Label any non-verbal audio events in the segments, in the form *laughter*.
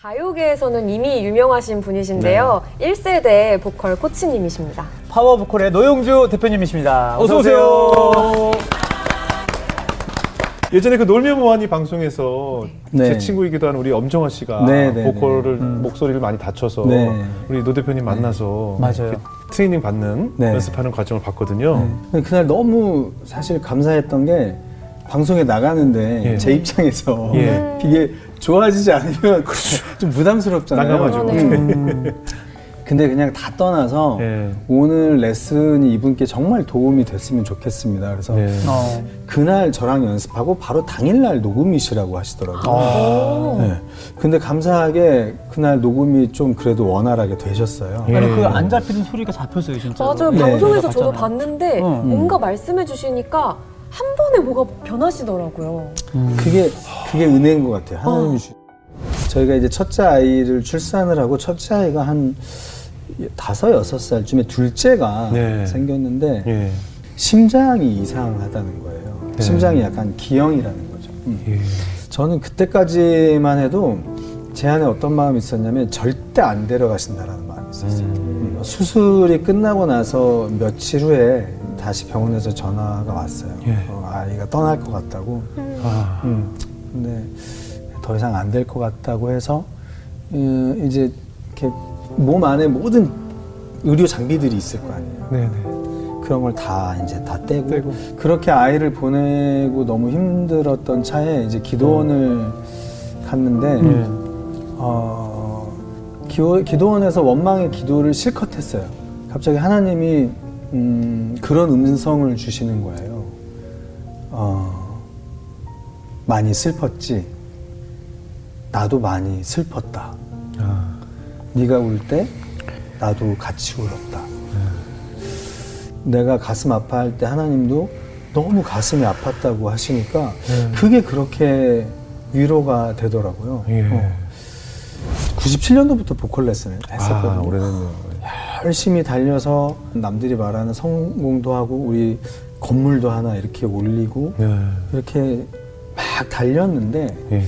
가요계에서는 이미 유명하신 분이신데요. 1세대 보컬 코치님이십니다. 파워 보컬의 노영주 대표님이십니다. 어서 오세요. *laughs* 예전에 그 놀면뭐하니 방송에서 네. 제 친구이기도 한 우리 엄정화 씨가 네, 네, 보컬을 목소리를 많이 다쳐서 네. 우리 노 대표님 만나서 트레이닝 받는 네. 연습하는 과정을 봤거든요. 그날 너무 사실 감사했던 게 방송에 나가는데 예. 제 입장에서 예. 이게 좋아지지 않으면 좀 부담스럽잖아요. 나가마죠. 그러네요. 음. 근데 그냥 다 떠나서 예. 오늘 레슨이 이분께 정말 도움이 됐으면 좋겠습니다. 그래서 네. 어. 그날 저랑 연습하고 바로 당일날 녹음이시라고 하시더라고요. 오. 네. 근데 감사하게 그날 녹음이 좀 그래도 원활하게 되셨어요. 예. 아니 그 안 잡히는 소리가 잡혔어요 진짜. 맞아요. 네. 방송에서 저도. 봤는데 어. 뭔가 말씀해 주시니까 한 번에 뭐가 변하시더라고요. 그게 그게 은혜인 것 같아요. 하나님이 주. 저희가 이제 첫째 아이를 출산을 하고 첫째 아이가 한 다섯 여섯 살쯤에 둘째가 네. 생겼는데 예. 심장이 이상하다는 거예요. 네. 심장이 약간 기형이라는 거죠. 음. 예. 저는 그때까지만 해도 제 안에 어떤 마음이 있었냐면 절대 안 데려가신다라는 마음이 있었어요. 음, 수술이 끝나고 나서 며칠 후에 다시 병원에서 전화가 왔어요. 예. 어, 아이가 떠날 것 같다고. 아. 음, 근데 더 이상 안 될 것 같다고 해서 어, 이제 이렇게 몸 안에 모든 의료 장비들이 있을 거 아니에요. 네네. 그런 걸 다 이제 다 떼고, 떼고. 그렇게 아이를 보내고 너무 힘들었던 차에 이제 기도원을 갔는데 예. 어, 기도, 기도원에서 원망의 기도를 실컷 했어요. 갑자기 하나님이 음, 그런 음성을 주시는 거예요. 어, 많이 슬펐지. 나도 많이 슬펐다. 아. 네가 울 때 나도 같이 울었다. 내가 가슴 아파할 때 하나님도 너무 가슴이 아팠다고 하시니까 네. 그게 그렇게 위로가 되더라고요. 예. 어. 97년도부터 보컬 레슨을 했었거든요. 아, 오래됐네요. 열심히 달려서 남들이 말하는 성공도 하고 우리 건물도 하나 이렇게 올리고 예. 이렇게 막 달렸는데 예.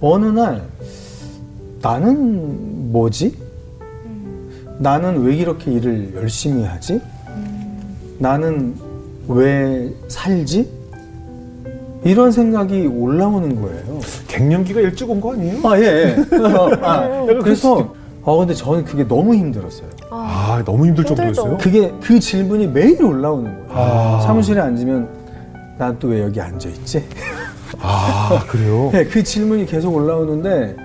어느 날 나는 뭐지? 나는 왜 이렇게 일을 열심히 하지? 나는 왜 살지? 이런 생각이 올라오는 거예요. 갱년기가 일찍 온 거 아니에요? 아, 예. *laughs* 아, 그래서, 어, 근데 저는 그게 너무 힘들었어요. 아, 너무 힘들. 정도였어요? 그게, 그 질문이 매일 올라오는 거예요. 아. 사무실에 앉으면, 난 또 왜 여기 앉아있지? 아, 그래요? *laughs* 네, 그 질문이 계속 올라오는데,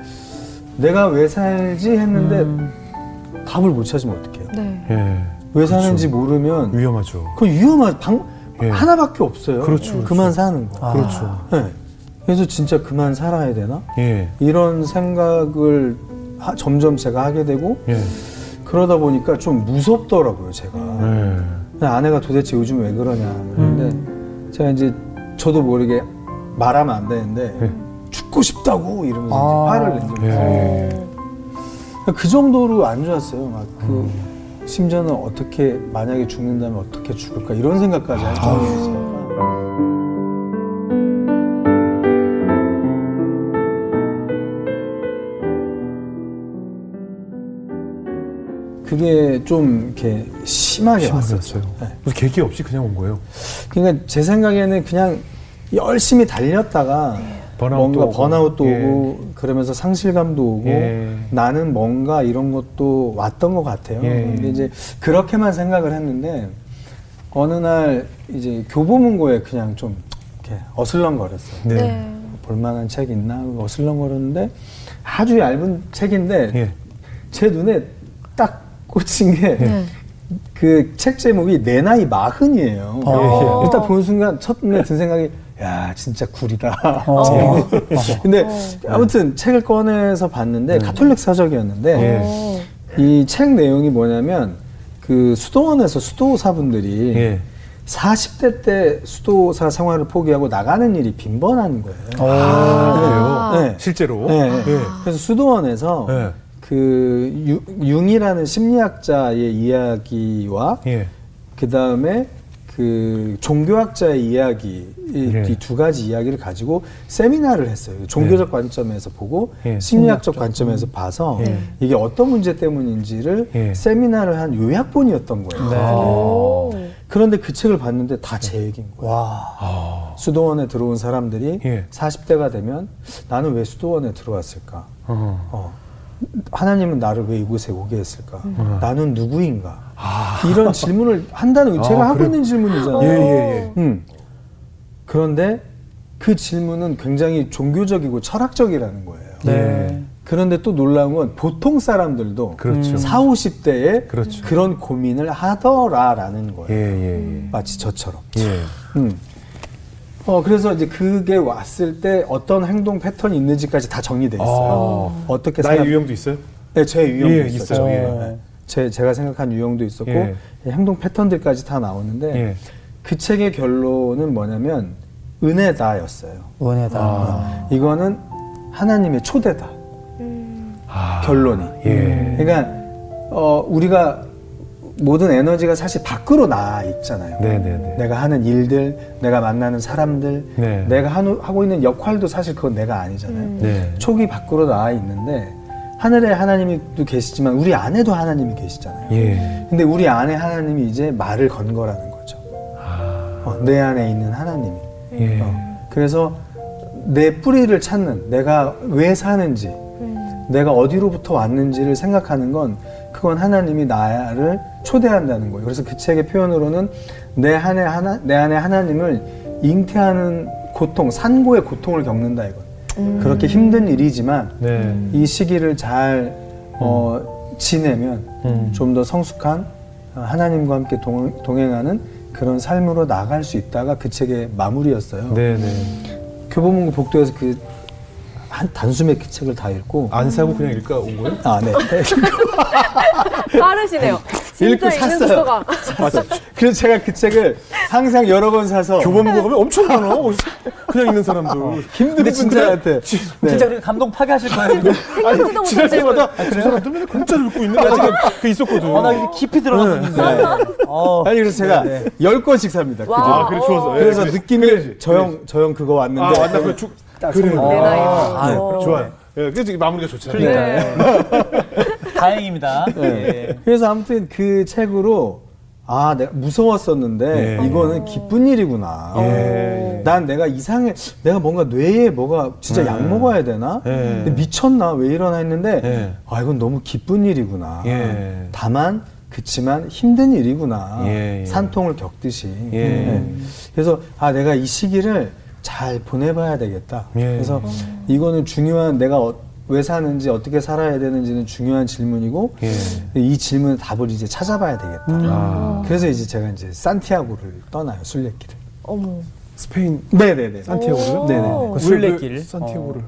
내가 왜 살지? 했는데, 음. 답을 못 찾으면 어떡해요? 네. 예. 왜 사는지 그렇죠. 모르면, 위험하죠. 그건 위험한 방, 예. 하나밖에 없어요. 그렇죠, 그렇죠. 그만 사는 거. 아. 그렇죠. 네. 그래서 진짜 그만 살아야 되나? 예. 이런 생각을 하- 점점 제가 하게 되고, 예. 그러다 보니까 좀 무섭더라고요, 제가. 예. 아내가 도대체 요즘 왜 그러냐. 그런데 제가 이제 저도 모르게 말하면 안 되는데, 예. 죽고 싶다고 이러면서 아. 이제 화를 있어요. 예. 그 정도로 안 좋았어요. 막 그, 심지어는 어떻게, 만약에 죽는다면 어떻게 죽을까, 이런 생각까지 할 정도였어요. 그게 좀 이렇게 심하게 왔었어요. 심하셨어요. 네. 무슨 계기 없이 그냥 온 거예요. 그러니까 제 생각에는 그냥 열심히 달렸다가 번아웃도 뭔가 오고. 번아웃도 예. 오고 그러면서 상실감도 오고 예. 나는 뭔가 이런 것도 왔던 것 같아요. 예. 근데 이제 그렇게만 생각을 했는데 어느 날 이제 교보문고에 그냥 좀 이렇게 어슬렁거렸어요. 네. 네. 볼만한 책 있나 어슬렁거렸는데 아주 얇은 책인데 예. 제 눈에 딱 꽂힌 게 네. 그책 제목이 내 나이 마흔이에요. 어. 일단 보는 순간 첫 눈에 든 생각이 야 진짜 구리다. 어. *laughs* *laughs* 근데 어. 아무튼 책을 꺼내서 봤는데 가톨릭 사적이었는데 예. 어. 이책 내용이 뭐냐면 그 수도원에서 수도사분들이 예. 40대 때 수도사 생활을 포기하고 나가는 일이 빈번한 거예요. 아, 그래요? 네. 실제로? 네. 예. 그래서 수도원에서 네. 그 유- 융이라는 심리학자의 이야기와 예. 그 다음에 그그 종교학자의 이야기 네. 이두 가지 이야기를 가지고 세미나를 했어요. 종교적 관점에서 보고 예, 심리학적 관점에서 봐서 예. 이게 어떤 문제 때문인지를 예. 세미나를 한 요약본이었던 거예요. 네. 오. 그런데 그 책을 봤는데 다 제 얘기인 거예요. 와. 수도원에 들어온 사람들이 예. 40대가 되면 나는 왜 수도원에 들어왔을까? 어. 어. 하나님은 나를 왜 이곳에 오게 했을까? 음. 나는 누구인가? 이런 *laughs* 질문을 한다는 제가 아, 하고? 있는 질문이잖아요. 예, 예, 예. 음. 그런데 그 질문은 굉장히 종교적이고 철학적이라는 거예요. 네. 그런데 또 놀라운 건 보통 사람들도 그렇죠. 4, 50대에 그렇죠. 런 고민을 하더라라는 거예요. 예, 예, 예. 마치 저처럼. 예. 음. 어, 그래서 이제 그게 왔을 때 어떤 행동 패턴이 있는지까지 다 정리돼 있어요. 아. 어떻게 나의 생각- 유형도 있어요? 네, 제 유형도 예, 있었죠. 있어요. 예. 네. 제, 제가 생각한 유형도 있었고 예. 행동 패턴들까지 다 나오는데 예. 그 책의 결론은 뭐냐면 은혜다였어요. 은혜다. 아. 이거는 하나님의 초대다. 아. 결론이. 예. 그러니까 어, 우리가 모든 에너지가 사실 밖으로 나 있잖아요. 네네네. 내가 하는 일들, 내가 만나는 사람들, 네. 내가 하는- 하고 있는 역할도 사실 그건 내가 아니잖아요. 네. 촉이 밖으로 나와 있는데 하늘에 하나님도 계시지만 우리 안에도 하나님이 계시잖아요. 예. 근데 우리 안에 하나님이 이제 말을 건 거라는 거죠. 아. 어, 내 안에 있는 하나님이. 예. 어, 그래서 내 뿌리를 찾는 내가 왜 사는지 내가 어디로부터 왔는지를 생각하는 건 그건 하나님이 나를 초대한다는 거예요. 그래서 그 책의 표현으로는 내 안에 하나 내 안에 하나님을 잉태하는 고통, 산고의 고통을 겪는다 이건. 그렇게 힘든 일이지만 네. 이 시기를 잘 어, 지내면 음. 좀더 성숙한 어, 하나님과 함께 동, 동행하는 그런 삶으로 나갈 수 있다가 그 책의 마무리였어요. 네네. 교보문고 복도에서 그 한 단숨에 그 책을 다 읽고 안 사고 그냥 읽까 온 거예요? 아, 네. 빠르시네요. *laughs* 진짜 읽고 읽는 샀어요. 맞아요. *laughs* 그래서 제가 그 책을 항상 여러 번 사서 교보문고 가면 엄청 많아. 그냥 있는 사람들. 힘든 분들한테 네. 진짜 그렇게 감동 파괴하실 거예요. 생각지도 지날. 때마다 그 사람들 맨날 공짜로 읽고 있는 거야. 지금 그 있었거든. 어, 나 깊이 들어갔었는데. 어. 아니 그래서 제가 네. 열 권씩 삽니다. 그. 아, 그래, 좋았어. 예, 그래서 그래. 느낌이. 저형 저형 그거 왔는데 아, 맞다. 그 그래. 내 나이로. 아, 어. 좋아요. 예, 그래서 마무리가 좋잖아요. 그러니까. 다행입니다. 네. 예. 그래서 아무튼 그 책으로 아 내가 무서웠었는데 예. 이거는 기쁜 일이구나. 예. 난 내가 이상해. 내가 뭔가 뇌에 뭐가 진짜 약 먹어야 되나? 예. 근데 미쳤나? 왜 이러나 했는데 예. 아 이건 너무 기쁜 일이구나. 예. 다만 그치만 힘든 일이구나. 예, 예. 산통을 겪듯이. 예. 예. 그래서 아 내가 이 시기를 잘 보내봐야 되겠다. 예. 그래서 이거는 중요한 내가 어- 왜 사는지 어떻게 살아야 되는지는 중요한 질문이고 예. 이 질문의 답을 이제 찾아봐야 되겠다. 아. 그래서 이제 제가 이제 산티아고를 떠나요 술래길을. 어머. 스페인 네네네. 산티아고를요? 네네. 오. 그 술래길. 왜 산티아고를.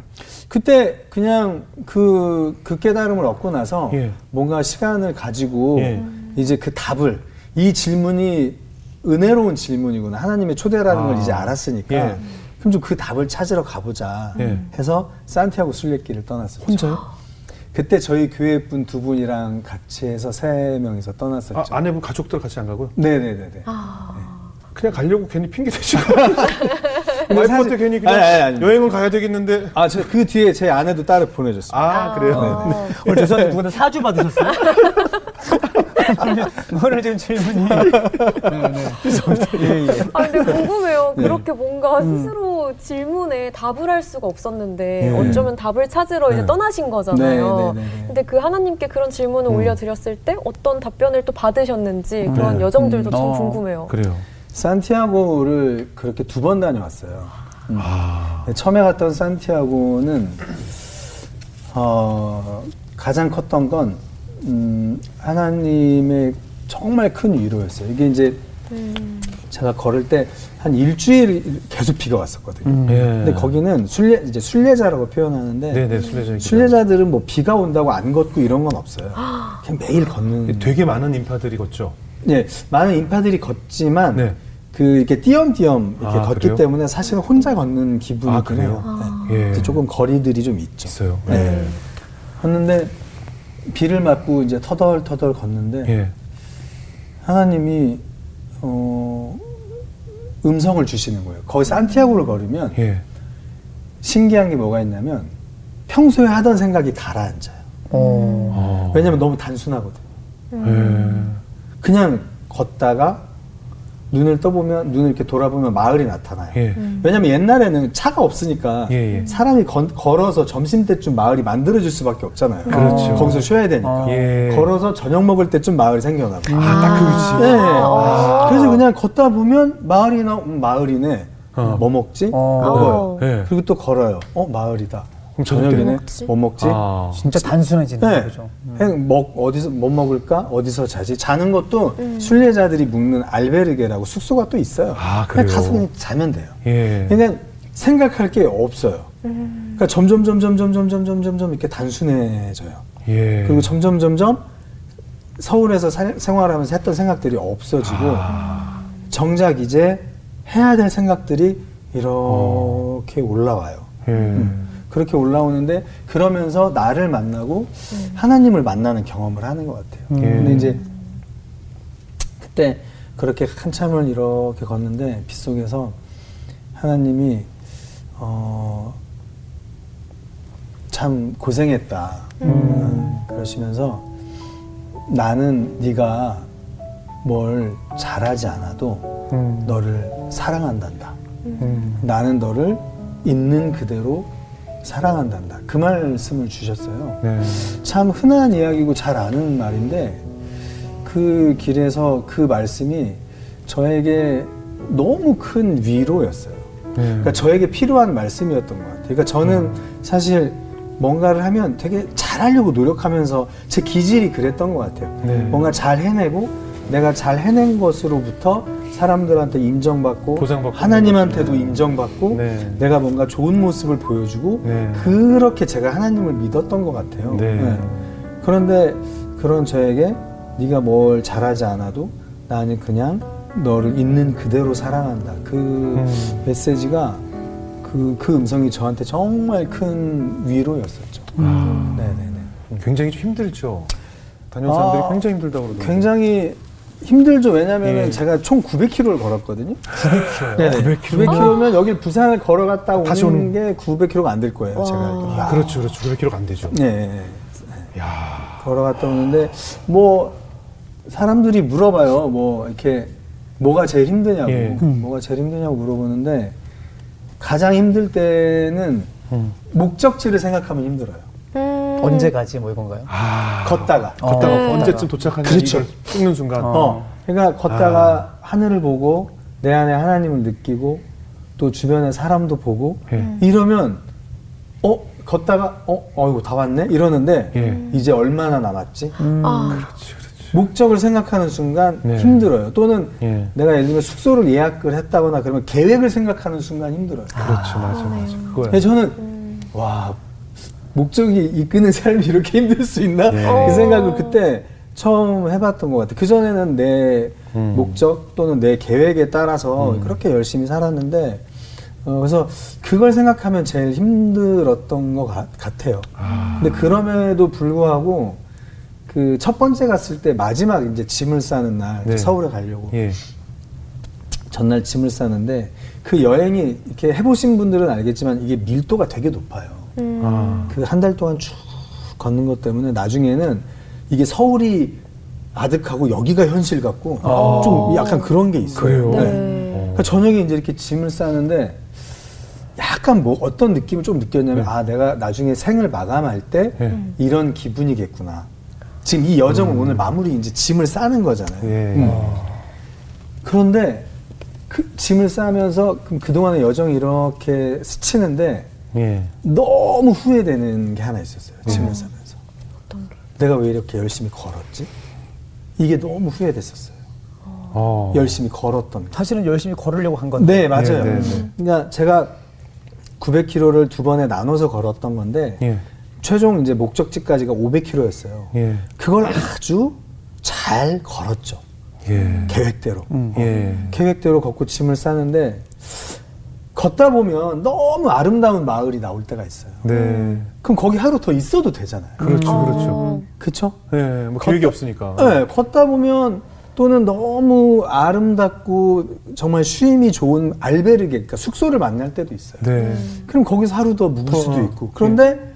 그때 그냥 그, 그 깨달음을 얻고 나서 예. 뭔가 시간을 가지고 예. 이제 그 답을 이 질문이 은혜로운 질문이구나. 하나님의 초대라는 아. 걸 이제 알았으니까 예. 그럼 좀 그 답을 찾으러 가보자 예. 해서 산티아고 술래길을 떠났었죠. 혼자요? 그때 저희 교회 분 두 분이랑 같이 해서 세 명이서 떠났었죠. 아, 아내분 가족들 같이 안 가고요? 네네네네. 그냥 가려고 괜히 핑계 대시고. *laughs* 와이프한테 사실- 괜히 그냥 아니, 아니. 여행을 가야 되겠는데. 아, 저 그 뒤에 제 아내도 따로 보내줬어요. 아, 그래요? 어. 오늘 죄송한데 누구한테 사주 받으셨어요? *laughs* 오늘 지금 질문이. 예, 예. 아 근데 궁금해요. 네. 그렇게 뭔가 스스로 질문에 답을 할 수가 없었는데 네. 어쩌면 답을 찾으러 이제 네. 떠나신 거잖아요. 네, 네, 네, 네. 근데 그 하나님께 그런 질문을 음. 올려드렸을 때 어떤 답변을 또 받으셨는지 그런 네. 여정들도 음, 참 어. 궁금해요. 그래요. 산티아고를 그렇게 두 번 다녀왔어요. 아. 네, 처음에 갔던 산티아고는 어, 가장 컸던 건 음, 하나님의 정말 큰 위로였어요. 이게 이제 음. 제가 걸을 때 한 일주일 계속 비가 왔었거든요. 예. 근데 거기는 순례 이제 순례자라고 표현하는데 네네, 순례자. 순례자들은 뭐 비가 온다고 안 걷고 이런 건 없어요. 그냥 매일 걷는. 되게 많은 인파들이 걷죠. 예, 많은 인파들이 걷지만 네. 그 이렇게 띄엄띄엄 이렇게 아, 걷기 그래요? 때문에 사실은 혼자 걷는 기분이긴 아, 그래요? 해요. 아. 네. 예. 그래서 조금 거리들이 좀 있죠. 있어요. 네. 걷는데 비를 맞고 이제 터덜터덜 걷는데 예. 하나님이 어 음성을 주시는 거예요. 거기 산티아고를 걸으면 예. 신기한 게 뭐가 있냐면 평소에 하던 생각이 가라앉아요. 어. 어. 왜냐면 너무 단순하거든요. 예. 그냥 걷다가 눈을 떠보면 눈을 이렇게 돌아보면 마을이 나타나요. 예. 왜냐면 옛날에는 차가 없으니까 예, 예. 사람이 건- 걸어서 점심 때쯤 마을이 만들어질 수밖에 없잖아요. 그렇죠. 거기서 쉬어야 되니까. 예. 걸어서 저녁 먹을 때쯤 마을이 생겨나고. 아, 딱그 위치. 네. 아. 그래서 그냥 걷다 보면 마을이나 음, 마을이네. 어. 뭐 먹지? 어. 먹어요. 예. 그리고 또 걸어요. 어 마을이다. 그럼 저녁 때 저녁이네. 먹지? 뭐 먹지? 아. 진짜 단순해지는 네. 거죠. 행- 먹 어디서 뭐 먹을까? 어디서 자지? 자는 것도 음. 순례자들이 묵는 알베르게라고 숙소가 또 있어요. 아, 그냥 그래요? 가서 그냥 자면 돼요. 예. 그러니까 생각할 게 없어요. 음. 그러니까 점점 점점 점점 점점 점점 이렇게 단순해져요. 예. 그리고 점점 점점 서울에서 사- 생활하면서 했던 생각들이 없어지고 아. 정작 이제 해야 될 생각들이 이렇게 올라와요. 예. 음. 그렇게 올라오는데 그러면서 나를 만나고 하나님을 만나는 경험을 하는 것 같아요. 예. 근데 이제 그때 그렇게 한참을 이렇게 걷는데 빗속에서 하나님이 어, 참 고생했다. 음, 그러시면서 나는 네가 뭘 잘하지 않아도 음. 너를 사랑한단다. 음. 나는 너를 있는 그대로 사랑한단다. 그 말씀을 주셨어요. 네. 참 흔한 이야기고 잘 아는 말인데 그 길에서 그 말씀이 저에게 너무 큰 위로였어요. 네. 그러니까 저에게 필요한 말씀이었던 것 같아요. 그러니까 저는 사실 뭔가를 하면 되게 잘하려고 노력하면서 제 기질이 그랬던 것 같아요. 네. 뭔가 잘 해내고 내가 잘 해낸 것으로부터 사람들한테 인정받고 하나님한테도 그런 거죠. 인정받고 네. 내가 뭔가 좋은 모습을 보여주고 네. 그렇게 제가 하나님을 믿었던 것 같아요. 네. 그런데 그런 저에게 네가 뭘 잘하지 않아도 나는 그냥 너를 있는 그대로 사랑한다. 그 음. 메시지가 그, 그 음성이 저한테 정말 큰 위로였었죠. 아. 네네네. 굉장히 좀 힘들죠. 다녀온 사람들이 아, 굉장히 힘들다고 그러더라고요. 굉장히 힘들죠. 왜냐면은 예. 제가 총 900km를 걸었거든요. 900km. 네네. 900km면 여기 부산을 걸어갔다 오는, 다시 오는- 게 900km가 안 될 거예요. 제가 알기로. 아, 그렇죠, 그렇죠. 900km가 안 되죠. 네. 야 걸어갔다 오는데 뭐 사람들이 물어봐요. 뭐 이렇게 뭐가 제일 힘드냐고, 예. 뭐가 제일 힘드냐고 물어보는데 가장 힘들 때는 음. 목적지를 생각하면 힘들어요. 음. 언제 가지 뭐 이건가요? 아. 걷다가. 어. 걷다가 네. 언제쯤 도착하냐 그렇죠. 이걸 찍는 순간. 어. 그러니까 걷다가 하늘을 보고 내 안에 하나님을 느끼고 또 주변의 사람도 보고 예. 이러면 어 걷다가 어 어이구 다 왔네 이러는데 예. 이제 얼마나 남았지? 음. 아. 그렇지, 그렇지. 목적을 생각하는 순간 네. 힘들어요. 또는 예. 내가 예를 들면 숙소를 예약을 했다거나 그러면 계획을 생각하는 순간 힘들어요. 그렇죠, 맞아, 맞아. 그거야. 근데 저는 음. 와 목적이 이끄는 삶이 이렇게 힘들 수 있나 예. 그 생각을 그때 처음 해봤던 것 같아요. 그 전에는 내 음. 목적 또는 내 계획에 따라서 그렇게 열심히 살았는데 어, 그래서 그걸 생각하면 제일 힘들었던 것 같, 같아요. 근데 그럼에도 불구하고 그 첫 번째 갔을 때 마지막 이제 짐을 싸는 날 네. 서울에 가려고 예. 전날 짐을 싸는데 그 여행이 이렇게 해보신 분들은 알겠지만 이게 밀도가 되게 높아요. 음. 아. 그한 달 동안 쭉 걷는 것 때문에 나중에는 이게 서울이 아득하고 여기가 현실 같고 아. 좀 약간 그런 게 있어요. 그래요? 네. 네. 그러니까 저녁에 이제 이렇게 짐을 싸는데 약간 뭐 어떤 느낌을 좀 느꼈냐면 네. 아 내가 나중에 생을 마감할 때 네. 이런 기분이겠구나. 지금 이 여정을 오늘 마무리 이제 짐을 싸는 거잖아요. 음. 예. 음. 그런데 그 짐을 싸면서 그럼 그동안의 여정이 이렇게 스치는데 예. 너무 후회되는 게 하나 있었어요. 음. 짐을 싸면서. 어떤 게? 내가 왜 이렇게 열심히 걸었지? 이게 너무 후회됐었어요. 어. 열심히 걸었던 게. 사실은 열심히 걸으려고 한 건데. 네, 맞아요. 네, 네, 네. 그러니까 제가 900km를 두 번에 나눠서 걸었던 건데 예. 최종 이제 목적지까지가 500km였어요. 예. 그걸 아주 잘 걸었죠. 예. 계획대로. 예. 계획대로 걷고 짐을 싸는데 걷다 보면 너무 아름다운 마을이 나올 때가 있어요. 네. 그럼 거기 하루 더 있어도 되잖아요. 그렇죠, 어. 그렇죠. 그쵸? 예. 뭐 계획이 걷다- 없으니까. 네, 걷다 보면 또는 너무 아름답고 정말 쉼이 좋은 알베르게, 그러니까 숙소를 만날 때도 있어요. 네. 그럼 거기서 하루 더 묵을 수도 어, 있고. 그런데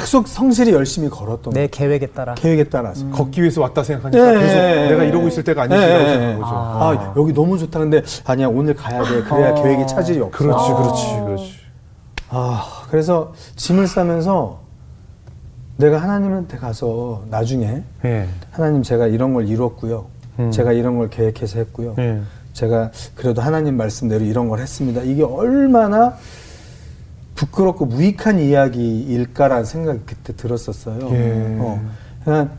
계속 성실히 열심히 걸었던 내. 계획에 따라. 계획에 따라서. 걷기 위해서 왔다 생각하니까 네, 계속 네, 내가 네. 이러고 있을 때가 아니지라고 네, 생각한 네. 거죠. 아, 여기 너무 좋다. 근데 아니야, 오늘 가야 돼. 그래야 어. 계획이 차질이 없어. 그렇지, 아. 그렇지, 그렇지. 아, 그래서 짐을 싸면서 내가 하나님한테 가서 나중에 예. 하나님 제가 이런 걸 이뤘고요. 음. 제가 이런 걸 계획해서 했고요. 예. 제가 그래도 하나님 말씀대로 이런 걸 했습니다. 이게 얼마나 부끄럽고 무익한 이야기일까라는 생각이 그때 들었었어요. 예. 어. 그러니까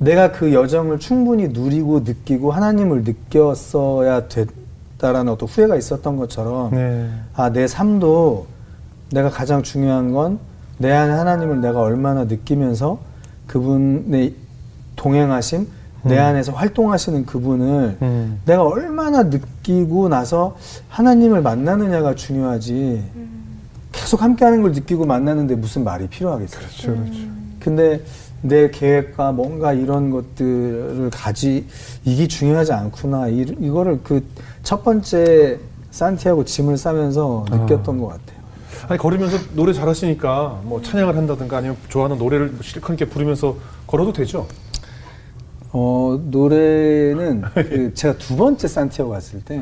내가 그 여정을 충분히 누리고 느끼고 하나님을 느꼈어야 됐다라는 어떤 후회가 있었던 것처럼 네. 아, 내 삶도 내가 가장 중요한 건 내 안에 하나님을 내가 얼마나 느끼면서 그분의 동행하심, 내 음. 안에서 활동하시는 그분을 음. 내가 얼마나 느끼고 나서 하나님을 만나느냐가 중요하지. 계속 함께하는 걸 느끼고 만나는데 무슨 말이 필요하겠어요. 그렇죠, 그렇죠. 근데 내 계획과 뭔가 이런 것들을 가지 이게 중요하지 않구나. 이, 이거를 그 첫 번째 산티아고 짐을 싸면서 느꼈던 것 같아요. 아니 걸으면서 노래 잘하시니까 뭐 찬양을 한다든가 아니면 좋아하는 노래를 뭐 실컷 이렇게 부르면서 걸어도 되죠. 어, 노래는 그 제가 두 번째 산티아고 갔을 때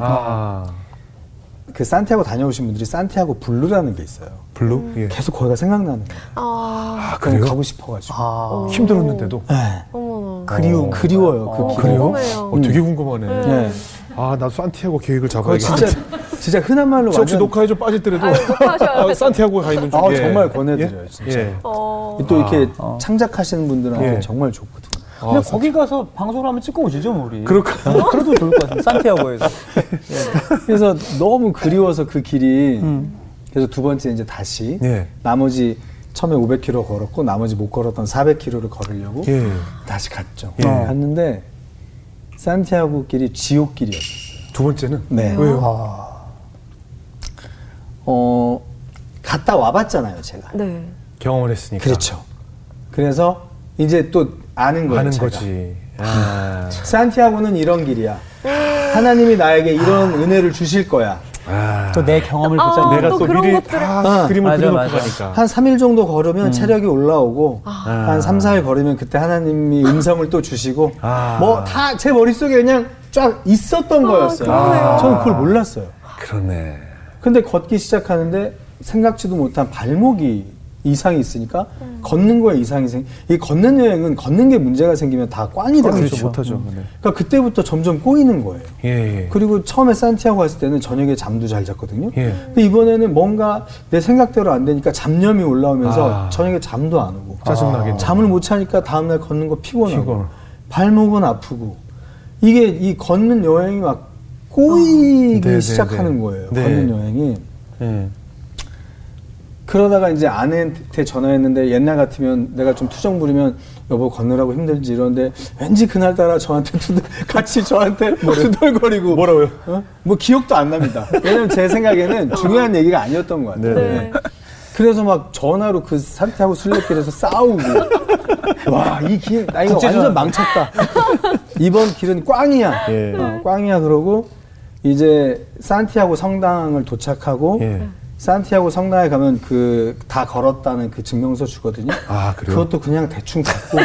그 아, 산티아고 다녀오신 분들이 산티아고 blue라는 게 있어요. Blue? 예. 계속 거기가 생각나는 거예요. 아, 아 그럼 그래요? 가고 싶어가지고. 아. 힘들었는데도. 네. 어머나. 그리움. 그리워요. 그 어, 길이. 그래요? 어, 되게 궁금하네. 네. 아, 나도 산티아고 계획을 잡아야겠다. 진짜 진짜 흔한 말로 혹시 완전 녹화에 좀 빠질 때라도 아, 산티아고에 가 있는 중. 아, 정말 권해드려요, 예? 진짜. 예. 어. 또 이렇게 아, 어. 창작하시는 분들한테 예. 정말 좋거든요. 그냥 아, 거기 가서 방송을 한번 찍고 오시죠, 뭐 우리. 그럴까? 어, 그래도 좋을 것 같아요. 산티아고에서. *laughs* 그래서 너무 그리워서 그 길이 음. 그래서 두 번째 이제 다시 예. 나머지 처음에 500km 걸었고 나머지 못 걸었던 400km를 걸으려고 예. 다시 갔죠. 예. 갔는데 산티아고 길이 지옥 길이었어요. 두 번째는 네. 왜요? 아, 어 갔다 와봤잖아요, 제가. 네. 경험을 했으니까. 그렇죠. 그래서 이제 또 아는 거예요. 하는 제가. 거지. 아. 산티아고는 이런 길이야. 하나님이 나에게 이런 은혜를 주실 거야. 아. 또내 경험을 아, 붙잡는 내가 또 또, 미리 다 어. 그림을 맞아, 그려놓고 맞아. 가니까. 한 3일 정도 걸으면 음. 체력이 올라오고 아. 한 3, 4일 걸으면 그때 하나님이 음성을 또 주시고 아. 뭐다 제 머릿속에 그냥 쫙 있었던 거였어요. 저는 그걸 몰랐어요. 그러네. 근데 걷기 시작하는데 생각지도 못한 발목이 이상이 있으니까 음. 걷는 거에 이상이 생. 이 걷는 여행은 걷는 게 문제가 생기면 다 꽝이 되는 그렇죠. 거죠. 못하죠. 음. 네. 그러니까 그때부터 점점 꼬이는 거예요. 예, 예. 그리고 처음에 산티아고 갔을 때는 저녁에 잠도 잘 잤거든요. 예. 근데 이번에는 뭔가 내 생각대로 안 되니까 잡념이 올라오면서 아. 저녁에 잠도 안 오고 짜증나겠네. 잠을 못 자니까 다음날 걷는 거 피곤하고 피곤. 발목은 아프고 이게 이 걷는 여행이 막 꼬이기 네, 네, 시작하는 네. 거예요. 네. 걷는 여행이. 예. 그러다가 이제 아내한테 전화했는데 옛날 같으면 내가 좀 투정 부리면 여보 걷느라고 힘들지 이러는데 왠지 그날따라 저한테 투덜, *laughs* 같이 저한테 투덜거리고 뭐라고요? 어? 뭐 기억도 안 납니다. 왜냐면 제 생각에는 *laughs* 중요한 얘기가 아니었던 것 같아요. 네. 네. 그래서 막 전화로 그 산티아고 순례길에서 싸우고 *laughs* 와 이 길 나 이거. 완전 망쳤다. 이번 길은 꽝이야. 예. 어, 꽝이야 그러고 이제 산티아고 성당을 도착하고 예. 산티아고 성당에 가면 그 다 걸었다는 그 증명서 주거든요. 아, 그래요? 그것도 그냥 대충 갖고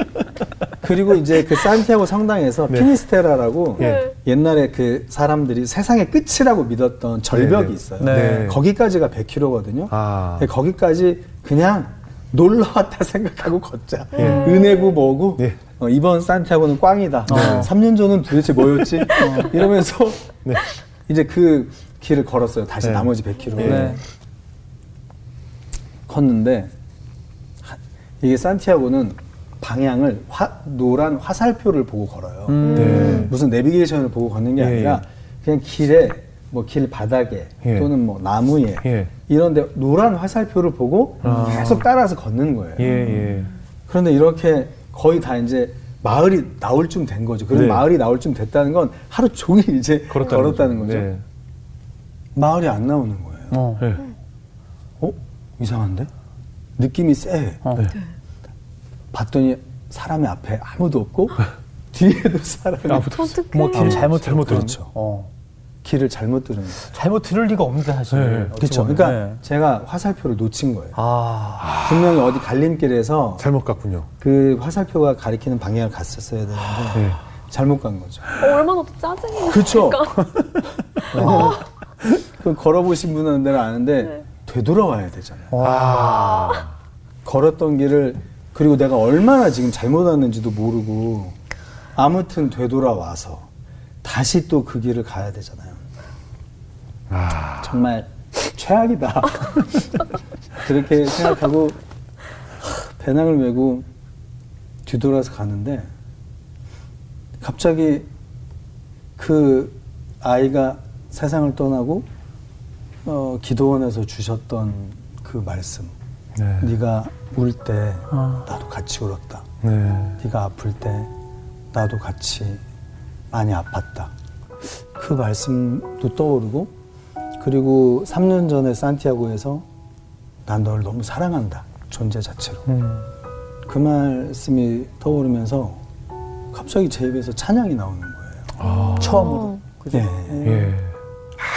*laughs* 그리고 이제 그 산티아고 성당에서 네. 피니스테라라고 예. 옛날에 그 사람들이 세상의 끝이라고 믿었던 절벽이 네, 네. 있어요. 네. 거기까지가 100km거든요. 아. 거기까지 그냥 놀러 왔다 *laughs* 생각하고 걷자. 예. 은혜고 뭐고 예. 어, 이번 산티아고는 꽝이다. 어. 3년 전은 도대체 뭐였지? 어, 이러면서 네. 이제 그 길을 걸었어요. 다시 네. 나머지 100km. 네. 네. 걷는데 하- 이게 산티아고는 방향을 화- 노란 화살표를 보고 걸어요. 음. 네. 무슨 내비게이션을 보고 걷는 게 예, 아니라 예. 그냥 길에 뭐 길 바닥에 예. 또는 뭐 나무에 예. 이런데 노란 화살표를 보고 아. 계속 따라서 걷는 거예요. 예, 예. 그런데 이렇게 거의 다 이제 마을이 나올 쯤 된 거죠. 그리고 네. 마을이 나올 쯤 됐다는 건 하루 종일 이제 걸었다는, 걸었다는 거죠. 네. 마을이 안 나오는 거예요. 어. 네. 어? 이상한데? 느낌이 쎄. 어. 네. 봤더니 사람이 앞에 아무도 없고 *laughs* 뒤에도 사람이 아, 붙었어. 어떡해. 뭐길 잘못 잘못 들었 들었죠. 어. 길을 잘못 들은 거예요. 잘못 들을 리가 없는데 사실. 네. 그렇죠. 그러니까 네. 제가 화살표를 놓친 거예요. 아. 분명히 어디 갈림길에서 잘못 갔군요. 그 화살표가 가리키는 방향을 갔었어야 되는데 네. 잘못 간 거죠. 어, 얼마나 또 짜증이 나. 그렇죠. *laughs* *laughs* 그 걸어보신 분들은 아는데 네. 되돌아와야 되잖아요. 아. 걸었던 길을 그리고 내가 얼마나 지금 잘못 왔는지도 모르고 아무튼 되돌아와서 다시 또 그 길을 가야 되잖아요. 아. 정말 최악이다. *laughs* 그렇게 생각하고 배낭을 메고 뒤돌아서 가는데 갑자기 그 아이가 세상을 떠나고 어, 기도원에서 주셨던 그 말씀. 네. 네가 울때 아. 나도 같이 울었다. 네. 네가 아플 때 나도 같이 많이 아팠다. 그 말씀도 떠오르고 그리고 3년 전에 산티아고에서 난 너를 너무 사랑한다. 존재 자체로. 음. 그 말씀이 떠오르면서 갑자기 제 입에서 찬양이 나오는 거예요. 아. 처음으로. 그죠? 네. 예.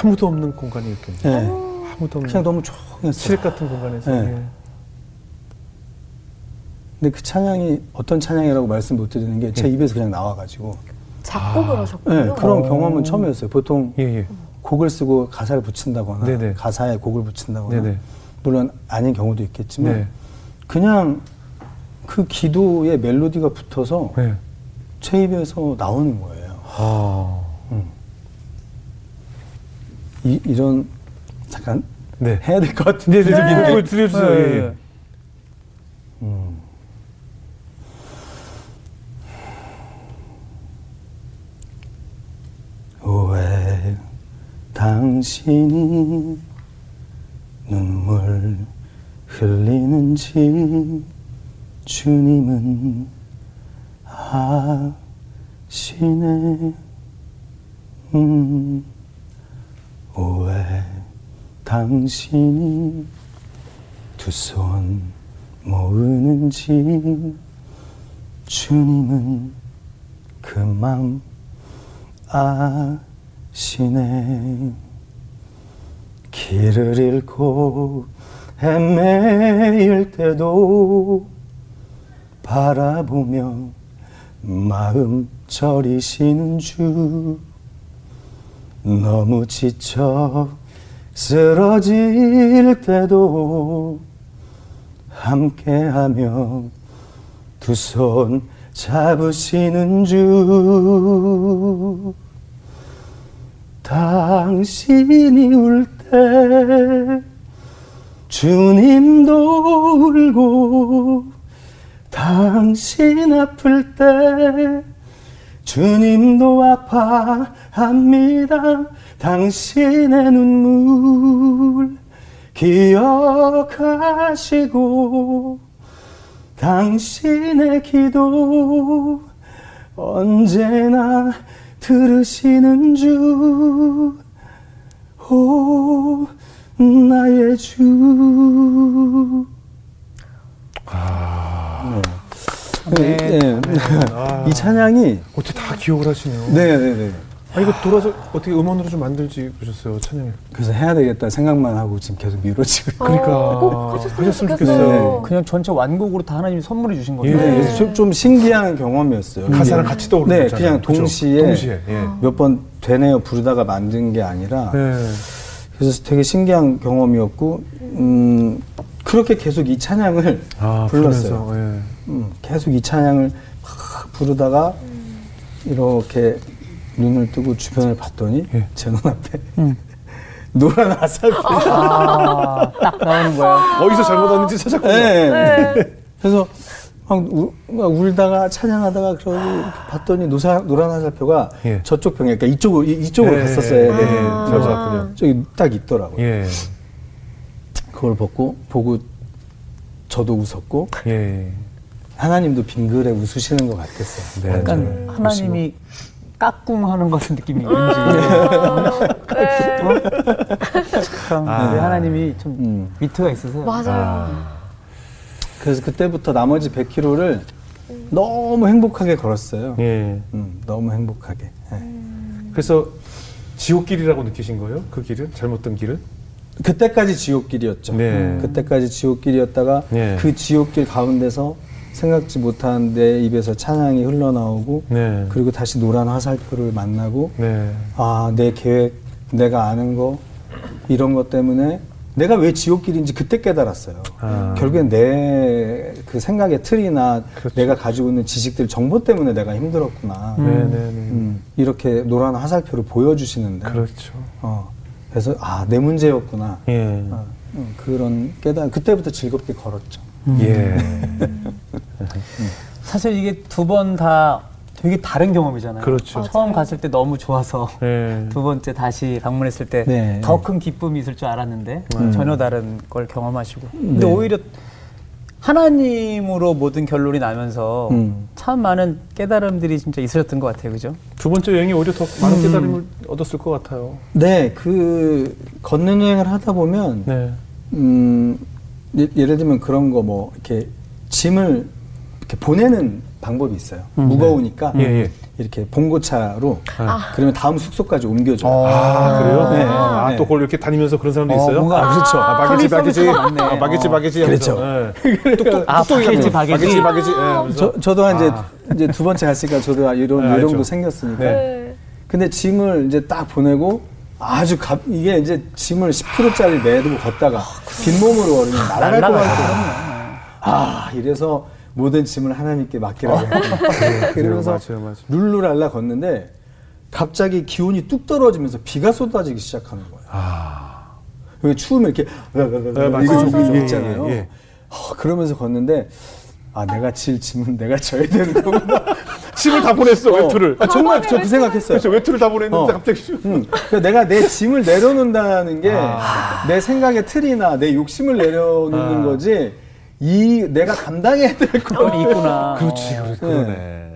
아무도 없는 공간이었겠네요. 네. 아무도 없는 그냥 너무 조용했어요. 실 같은 공간에서. 네. 예. 근데 그 찬양이 어떤 찬양이라고 말씀 못 드리는 게 제 입에서 그냥 나와가지고 작곡을 하셨군요. 네, 그런 어. 경험은 처음이었어요. 보통 예, 예. 곡을 쓰고 가사를 붙인다거나 네네. 가사에 곡을 붙인다거나 네네. 물론 아닌 경우도 있겠지만 네. 그냥 그 기도에 멜로디가 붙어서 네. 제 입에서 나오는 거예요. 아. 이, 이런 잠깐 네. 해야 될 것 같은데 네, 네, 네. 그걸 들려주세요. 네. 예, 예. 음. 왜 당신이 눈물 흘리는지 주님은 아시네 음. 왜 당신이 두 손 모으는지 주님은 그 맘 아시네. 길을 잃고 헤매일 때도 바라보며 마음 저리시는 주 너무 지쳐 쓰러질 때도 함께하며 두 손 잡으시는 주 당신이 울 때 주님도 울고 당신 아플 때 주님도 아파합니다. 당신의 눈물 기억하시고 당신의 기도 언제나 들으시는 주, 오, 나의 주. 네. 네. 아. 이 찬양이 어떻게 다 기억을 하시네요. 네 네 네. 아, 이거 돌아서 어떻게 음원으로 좀 만들지 그러셨어요, 찬양을. 그래서 해야 되겠다 생각만 하고 지금 계속 미뤄지고 있고. 그러니까. 꼭 하셨으면, 좋겠어요. 좋겠어요. 그냥 전체 완곡으로 다 하나님이 선물해 주신 거죠. 예. 네, 그래서 좀, 좀 신기한 경험이었어요. 가사랑. 같이 떠오르는 네, 거잖아요. 그냥? 동시에, 동시에, 예. 몇번 되네요 부르다가 만든 게 아니라 네. 그래서 되게 신기한 경험이었고 음, 그렇게 계속 이 찬양을 아, 불렀어요. 예. 음, 계속 이 찬양을 막 부르다가 이렇게 눈을 뜨고 주변을 봤더니 예. 제 눈앞에 *laughs* 노란 화살표. 아, 딱 나오는 거야. 어디서 잘못 왔는지 찾았군요. 네. 네. 그래서 막, 울, 막 울다가 찬양하다가 그러고 봤더니 노사, 노란 화살표가 예. 저쪽 병에 그러니까 이쪽으로 이- 이쪽으로 네, 갔었어요. 네, 네. 아. 잘 봤군요. 저기 딱 있더라고요. 예. 그걸 보고 보고 저도 웃었고 예. 하나님도 빙글에 웃으시는 것 같았어요. 네. 약간 음. 하나님이 까꿍하는 것 같은 느낌이 왠지. 네. 참, 아. 우리 하나님이 좀 음. 위트가 있으세요. 맞아요. 아. 그래서 그때부터 나머지 100km를 너무 행복하게 걸었어요. 예. 음, 너무 행복하게. 예. 그래서 지옥길이라고 느끼신 거예요? 그 길은 잘못된 길은? 그때까지 지옥길이었죠. 네. 그때까지 지옥길이었다가 네. 그 지옥길 가운데서 생각지 못한 내 입에서 찬양이 흘러나오고 네. 그리고 다시 노란 화살표를 만나고 네. 아, 내 계획, 내가 아는 거 이런 것 때문에 내가 왜 지옥길인지 그때 깨달았어요. 아. 결국엔 내 그 생각의 틀이나 그렇죠. 내가 가지고 있는 지식들 정보 때문에 내가 힘들었구나. 네, 네, 네. 음, 이렇게 노란 화살표를 보여주시는데 그렇죠. 어, 그래서 아 내 문제였구나. 예. 어, 음, 그런 깨달 그때부터 즐겁게 걸었죠. 예. *laughs* 사실 이게 두 번 다 되게 다른 경험이잖아요. 그렇죠. 처음 갔을 때 너무 좋아서 예. *laughs* 두 번째 다시 방문했을 때 네. 더큰 기쁨이 있을 줄 알았는데 전혀 다른 걸 경험하시고. 근데 네. 오히려 하나님으로 모든 결론이 나면서 음. 참 많은 깨달음들이 진짜 있으셨던 것 같아요. 그죠? 두 번째 여행이 오히려 더 많은 깨달음을 얻었을 것 같아요. 네, 그 걷는 여행을 하다 보면 네. 음, 예- 예를 들면 그런 거 뭐 이렇게 짐을 이렇게 보내는 방법이 있어요. 무거우니까 예, 예. 이렇게 봉고차로 그러면 다음 숙소까지 옮겨줘요. 아, 그래요? 네. 아, 네. 또 그걸 이렇게 다니면서 그런 사람도 어, 있어요? 뭔가- 아, 그렇죠. 아, 바게지, 바게지. 많네. 아, 바게지, 어. 바게지. 그렇죠. 아, 바게지. 바게지. *laughs* 바게지. 저, 저도 한 이제, 아. 이제 두 번째 갔으니까 저도 이런 네, 요령도. 생겼으니까. 네. 네. 근데 짐을 이제 딱 보내고 아주 갑, 이게 이제 짐을 10kg짜리 내두고 걷다가 빈몸으로 걸으면 날아갈 것. 같아요. 아, 이래서 모든 짐을 하나님께 맡기라고 했구나. 그러면서 맞아요, 맞아요. 룰루랄라 걷는데 갑자기 기온이 뚝 떨어지면서 비가 쏟아지기 시작하는 거예요. 아. 여기 추우면 이렇게 네, 맞아요. 이거 좀 맞아요. 있잖아요. 예, 예. 어, 그러면서 걷는데 아 내가 질 짐은 내가 져야 되는 거구나. 짐을 다 보냈어, 외투를. 아, 정말 저 그 생각했어요. 그렇죠. 외투를 다 보냈는데 어. 갑자기. 응. 그러니까 내가 내 짐을 내려놓는다는 게내 아. 생각의 틀이나 내 욕심을 내려놓는 아. 거지 이 내가 감당해야 될 거. 그건 있구나. 그렇지, 어. 그렇지. 그러네.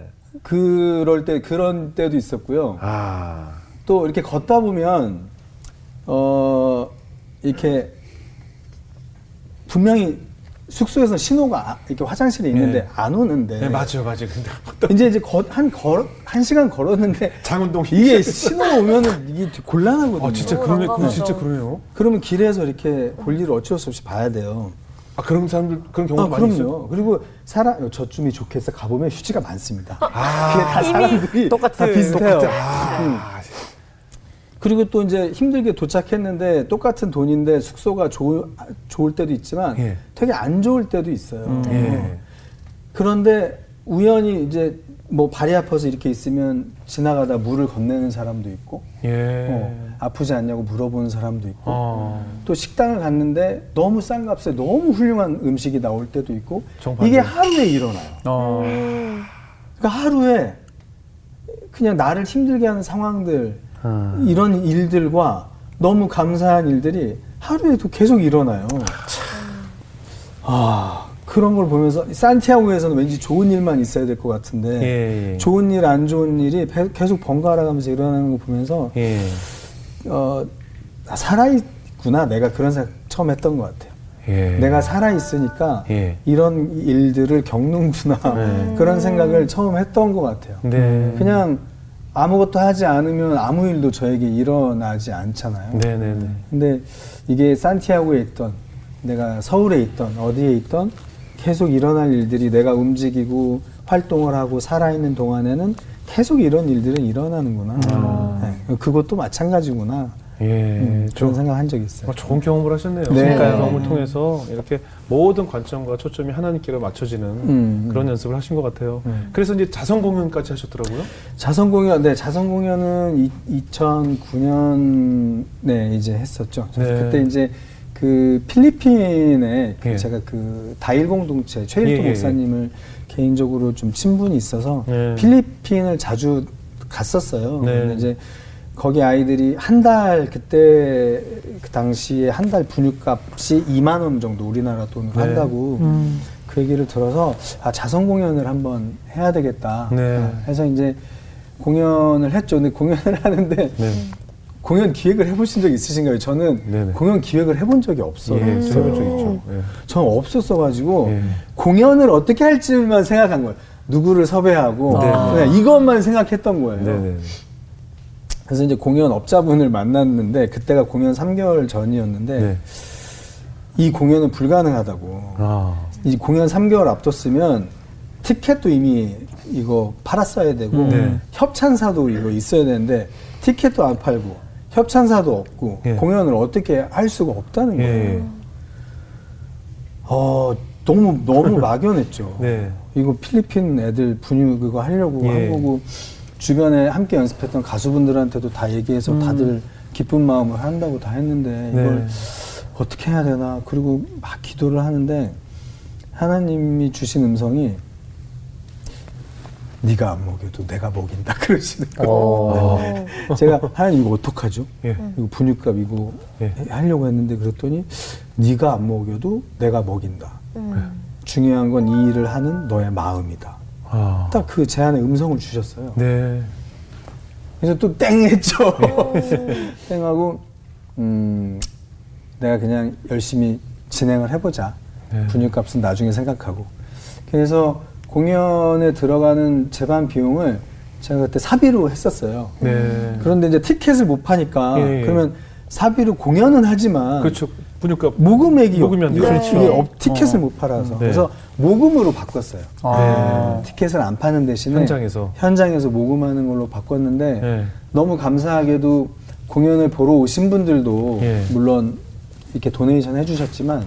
그럴 때 그런 때도 있었고요. 아. 또 이렇게 걷다 보면 어 이렇게 분명히 숙소에서 신호가 아- 이렇게 화장실에 있는데 네. 안 오는데 네, 맞아요, 맞아요. 근데 이제 이제 거- 한 걸어 한 시간 걸었는데 *laughs* 장운동 이게 신호 오면은 이게 곤란하거든요. 아, 진짜 그러네. 난감하죠. 진짜 그러네요. 그러면 길에서 이렇게 볼일을 어쩔 수 없이 봐야 돼요. 아, 그런 사람들, 그런 경우도 아, 많이 있어요. 그럼요. 그리고 사람 저쯤이 좋겠어 가보면 휴지가 많습니다. 아. 그게 다 사람들이 똑같은- 다 비슷해요. 아, 그리고 또 이제 힘들게 도착했는데 똑같은 돈인데 숙소가 좋, 좋을 때도 있지만 예. 되게 안 좋을 때도 있어요. 예. 그런데 우연히 이제 뭐 발이 아파서 이렇게 있으면 지나가다 물을 건네는 사람도 있고 예. 어, 아프지 않냐고 물어보는 사람도 있고 어. 또 식당을 갔는데 너무 싼 값에 너무 훌륭한 음식이 나올 때도 있고 정반대. 이게 하루에 일어나요. 어. 그러니까 하루에 그냥 나를 힘들게 하는 상황들 음. 이런 일들과 너무 감사한 일들이 하루에도 계속 일어나요. 아 그런 걸 보면서 산티아고에서는 왠지 좋은 일만 있어야 될 것 같은데 예, 예. 좋은 일 안 좋은 일이 배- 계속 번갈아 가면서 일어나는 거 보면서 예. 어 아, 살아있구나 내가 그런 생각 처음 했던 것 같아요. 예. 내가 살아있으니까 예. 이런 일들을 겪는구나 네. 그런 생각을 처음 했던 것 같아요. 네. 그냥 아무것도 하지 않으면 아무 일도 저에게 일어나지 않잖아요. 네네네. 근데 이게 산티아고에 있던 내가 서울에 있던 어디에 있던 계속 일어날 일들이 내가 움직이고 활동을 하고 살아있는 동안에는 계속 이런 일들은 일어나는구나. 네. 그것도 마찬가지구나. 예. 음, 그런 저- 생각 한 적이 있어요. 어, 좋은 경험을 하셨네요. 네. 그 경험을 통해서 이렇게 모든 관점과 초점이 하나님께로 맞춰지는 음, 그런 연습을 하신 것 같아요. 음. 그래서 이제 자선 공연까지 하셨더라고요. 자선 공연, 네, 자선 공연은 2009년에 이제 했었죠. 네. 그때 이제 그 필리핀에 그 예. 제가 그 다일 공동체 최일도 예, 예, 목사님을 개인적으로 좀 친분이 있어서 네. 필리핀을 자주 갔었어요. 네. 근데 이제 거기 아이들이 한 달 그때 그 당시에 한 달 분유값이 2만 원 정도 우리나라 돈으로 네. 한다고 그 얘기를 들어서 아 자선 공연을 한번 해야 되겠다 네. 아, 해서 이제 공연을 했죠. 근데 공연을 *laughs* 하는데 네. 공연 기획을 해보신 적 있으신가요? 저는 네네. 공연 기획을 해본 적이 없어요. 예, 해본 적 있죠. 예. 저는 없었어가지고 예. 공연을 어떻게 할지만 생각한 거예요. 누구를 섭외하고 네. 그냥 이것만 생각했던 거예요. 네네. 그래서 이제 공연 업자분을 만났는데 그때가 공연 3개월 전이었는데 네. 이 공연은 불가능하다고. 아. 이 공연 3개월 앞뒀으면 티켓도 이미 이거 팔았어야 되고 네. 협찬사도 이거 있어야 되는데 티켓도 안 팔고 협찬사도 없고 예. 공연을 어떻게 할 수가 없다는 거예요. 예. 어, 너무 너무 막연했죠. *laughs* 네. 이거 필리핀 애들 분유 그거 하려고 예. 한 거고 주변에 함께 연습했던 가수분들한테도 다 얘기해서 다들 기쁜 마음을 한다고 다 했는데 이걸 네. 어떻게 해야 되나 그리고 막 기도를 하는데 하나님이 주신 음성이 네가 안 먹여도 내가 먹인다 *laughs* 그러시는 거예요. 어. 제가 하나님 이거 어떡하죠? 예. 이거 분유값 이거 예. 하려고 했는데 그랬더니 네가 안 먹여도 내가 먹인다. 음. 중요한 건 이 일을 하는 너의 마음이다. 아. 딱그 제안의 음성을 주셨어요. 네. 그래서 또 땡 했죠. *laughs* 땡하고 음, 내가 그냥 열심히 진행을 해보자. 네. 분유값은 나중에 생각하고. 그래서 공연에 들어가는 제반 비용을 제가 그때 사비로 했었어요. 네. 그런데 이제 티켓을 못 파니까 예, 예. 그러면 사비로 공연은 하지만 그렇죠. 분유값. 모금액이. 이게 그렇죠. 없- 티켓을 어. 못 팔아서 네. 그래서 모금으로 바꿨어요. 아. 티켓을 안 파는 대신에 현장에서. 현장에서 모금하는 걸로 바꿨는데 네. 너무 감사하게도 공연을 보러 오신 분들도 예. 물론 이렇게 도네이션 해주셨지만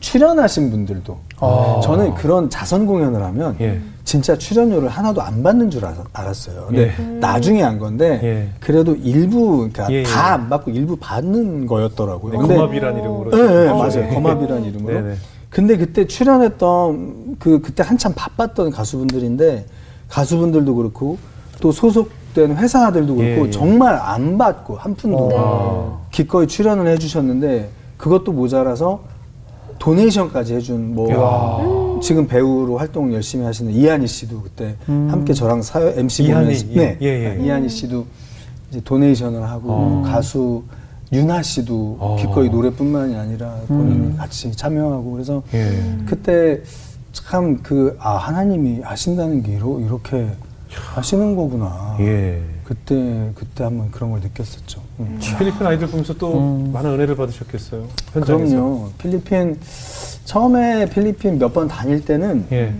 출연하신 분들도 아. 저는 그런 자선 공연을 하면 예. 진짜 출연료를 하나도 안 받는 줄 알- 알았어요. 근데 예. 나중에 안 건데 예. 그래도 일부 그러니까 예, 예. 다안 받고 일부 받는 거였더라고요. 네, 근데 거마비란 이름으로. 예, 예, 어, 맞아요. *laughs* 네. 거마비란 이름으로. 네네. 근데 그때 출연했던 그 그때 한참 바빴던 가수분들인데 가수분들도 그렇고 또 소속된 회사들도 그렇고. 정말 안 받고 한 푼도 아. 기꺼이 출연을 해주셨는데 그것도 모자라서 도네이션까지 해준 뭐 지금 배우로 활동 열심히 하시는 이한희 씨도 그때 함께 저랑 사회 MC 이한희, 보면서 예, 네 예, 예. 이한희 씨도 이제 도네이션을 하고 어. 가수 윤하 씨도 어. 기꺼이 노래뿐만이 아니라 본인이 같이 참여하고 그래서 예. 그때 참 그 아 하나님이 하신다는 게 이러, 이렇게 하시는 거구나. 예. 그때 그때 한번 그런 걸 느꼈었죠. 음. 필리핀 아이들 보면서 또 음. 많은 은혜를 받으셨겠어요. 현장에서. 그럼요. 필리핀 처음에 필리핀 몇 번 다닐 때는 예.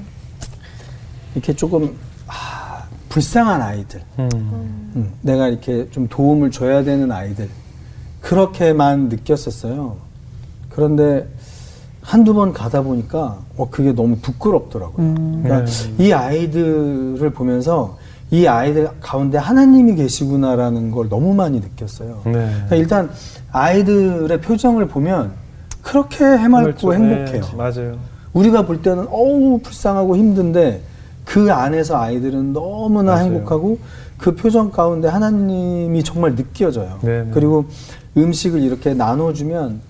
이렇게 조금 아, 불쌍한 아이들, 음. 음, 내가 이렇게 좀 도움을 줘야 되는 아이들 그렇게만 느꼈었어요. 그런데 한두 번 가다 보니까 어 그게 너무 부끄럽더라고요. 그러니까 네. 이 아이들을 보면서 이 아이들 가운데 하나님이 계시구나라는 걸 너무 많이 느꼈어요. 네. 그러니까 일단 아이들의 표정을 보면 그렇게 해맑고 행복해요. 네, 맞아요. 우리가 볼 때는 어우 불쌍하고 힘든데 그 안에서 아이들은 너무나 맞아요. 행복하고 그 표정 가운데 하나님이 정말 느껴져요. 네네. 그리고 음식을 이렇게 나눠주면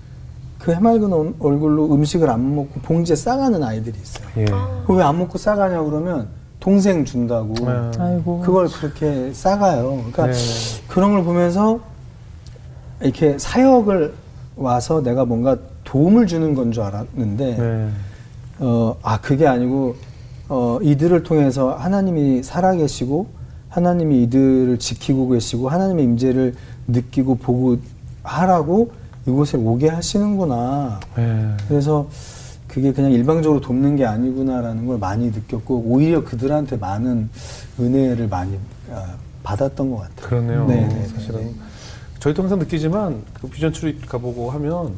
그 해맑은 얼- 얼굴로 음식을 안 먹고 봉지에 싸가는 아이들이 있어요. 예. 왜안 먹고 싸가냐 그러면 동생 준다고 아. 아이고. 그걸 그렇게 싸가요. 그러니까 네. 그런 걸 보면서 이렇게 사역을 와서 내가 뭔가 도움을 주는 건 줄 알았는데 네. 어, 아, 그게 아니고, 어, 이들을 통해서 하나님이 살아계시고, 하나님이 이들을 지키고 계시고, 하나님의 임재를 느끼고 보고 하라고 이곳에 오게 하시는구나. 네. 그래서 그게 그냥 일방적으로 돕는 게 아니구나라는 걸 많이 느꼈고, 오히려 그들한테 많은 은혜를 많이 어, 받았던 것 같아요. 그렇네요. 네, 네, 사실은 네. 저희도 항상 느끼지만 그 비전 출입 가보고 하면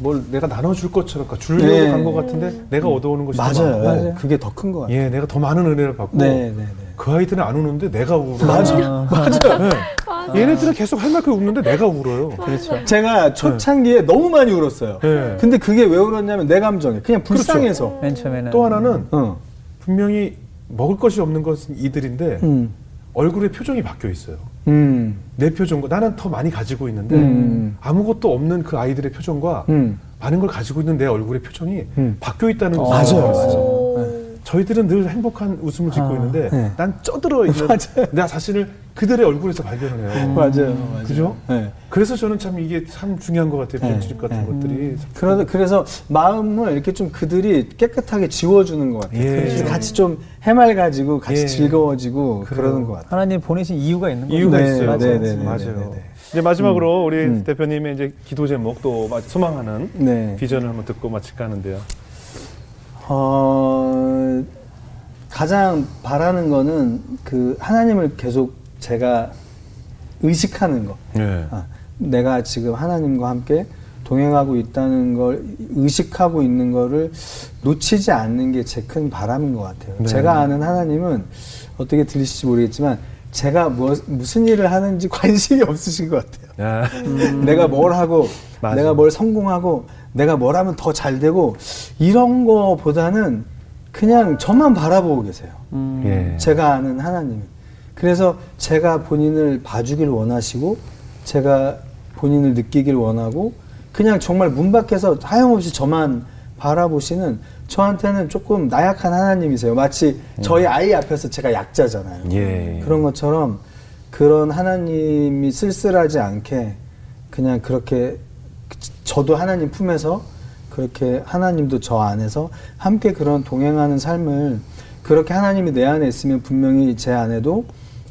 뭘 내가 나눠줄 것처럼 그러니까 주려고 네. 간것 같은데 내가 얻어오는 것이 더 맞아요. 네, 그게 더 큰 것 같아요. 예, 내가 더 많은 은혜를 받고 네, 네, 네. 그 아이들은 안 우는데 내가 울어. 맞아요. *laughs* 맞아요. 얘네들은 계속 할 만큼 우는데 내가 울어요. 그렇죠. 제가 초창기에 너무 많이 울었어요. 네. 근데 그게 왜 울었냐면 내 감정에 그냥 불쌍해서. 맨 처음에는 또 하나는 어. 분명히 먹을 것이 없는 것은 이들인데 음. 얼굴에 표정이 바뀌어 있어요. 음. 내 표정과 나는 더 많이 가지고 있는데 음. 아무것도 없는 그 아이들의 표정과 음. 많은 걸 가지고 있는 내 얼굴의 표정이 음. 바뀌어 있다는 어. 것을 맞아요. 맞아요. 저희들은 늘 행복한 웃음을 짓고 아. 있는데 네. 난 쪄들어 있는 *laughs* 나 자신을 그들의 얼굴에서 발견을 해요. 맞아요, 맞아요. 그죠? 네. 그래서 저는 참 이게 참 중요한 것 같아요. 네. 별출입 같은 네. 것들이. 그러, 그래서 마음을 이렇게 좀 그들이 깨끗하게 지워주는 것 같아요. 예. 그래서 같이 좀 해맑아지고 같이 예. 즐거워지고 그래요. 그러는 것 같아요. 하나님 보내신 이유가 있는 거죠. 이유가 네, 있어요. 네, 네, 네, 맞아요. 네, 네, 네. 이제 마지막으로 우리 음. 대표님의 이제 기도 제목 또 마- 소망하는 네. 비전을 한번 듣고 마칠까 하는데요. 어, 가장 바라는 거는 그 하나님을 계속 제가 의식하는 거. 네. 아, 내가 지금 하나님과 함께 동행하고 있다는 걸 의식하고 있는 거를 놓치지 않는 게 제 큰 바람인 것 같아요. 네. 제가 아는 하나님은 어떻게 들리실지 모르겠지만 제가 뭐, 무슨 일을 하는지 *laughs* 관심이 없으신 것 같아요. 야. 내가 뭘 하고 맞아. 내가 뭘 성공하고 내가 뭘 하면 더 잘 되고 이런 거보다는 그냥 저만 바라보고 계세요. 음. 예. 제가 아는 하나님이. 그래서 제가 본인을 봐주길 원하시고 제가 본인을 느끼길 원하고 그냥 정말 문 밖에서 하염없이 저만 바라보시는 저한테는 조금 나약한 하나님이세요. 마치 저희 아이 앞에서 제가 약자잖아요. 예. 그런 것처럼 그런 하나님이 쓸쓸하지 않게 그냥 그렇게 저도 하나님 품에서 그렇게 하나님도 저 안에서 함께 그런 동행하는 삶을 그렇게 하나님이 내 안에 있으면 분명히 제 안에도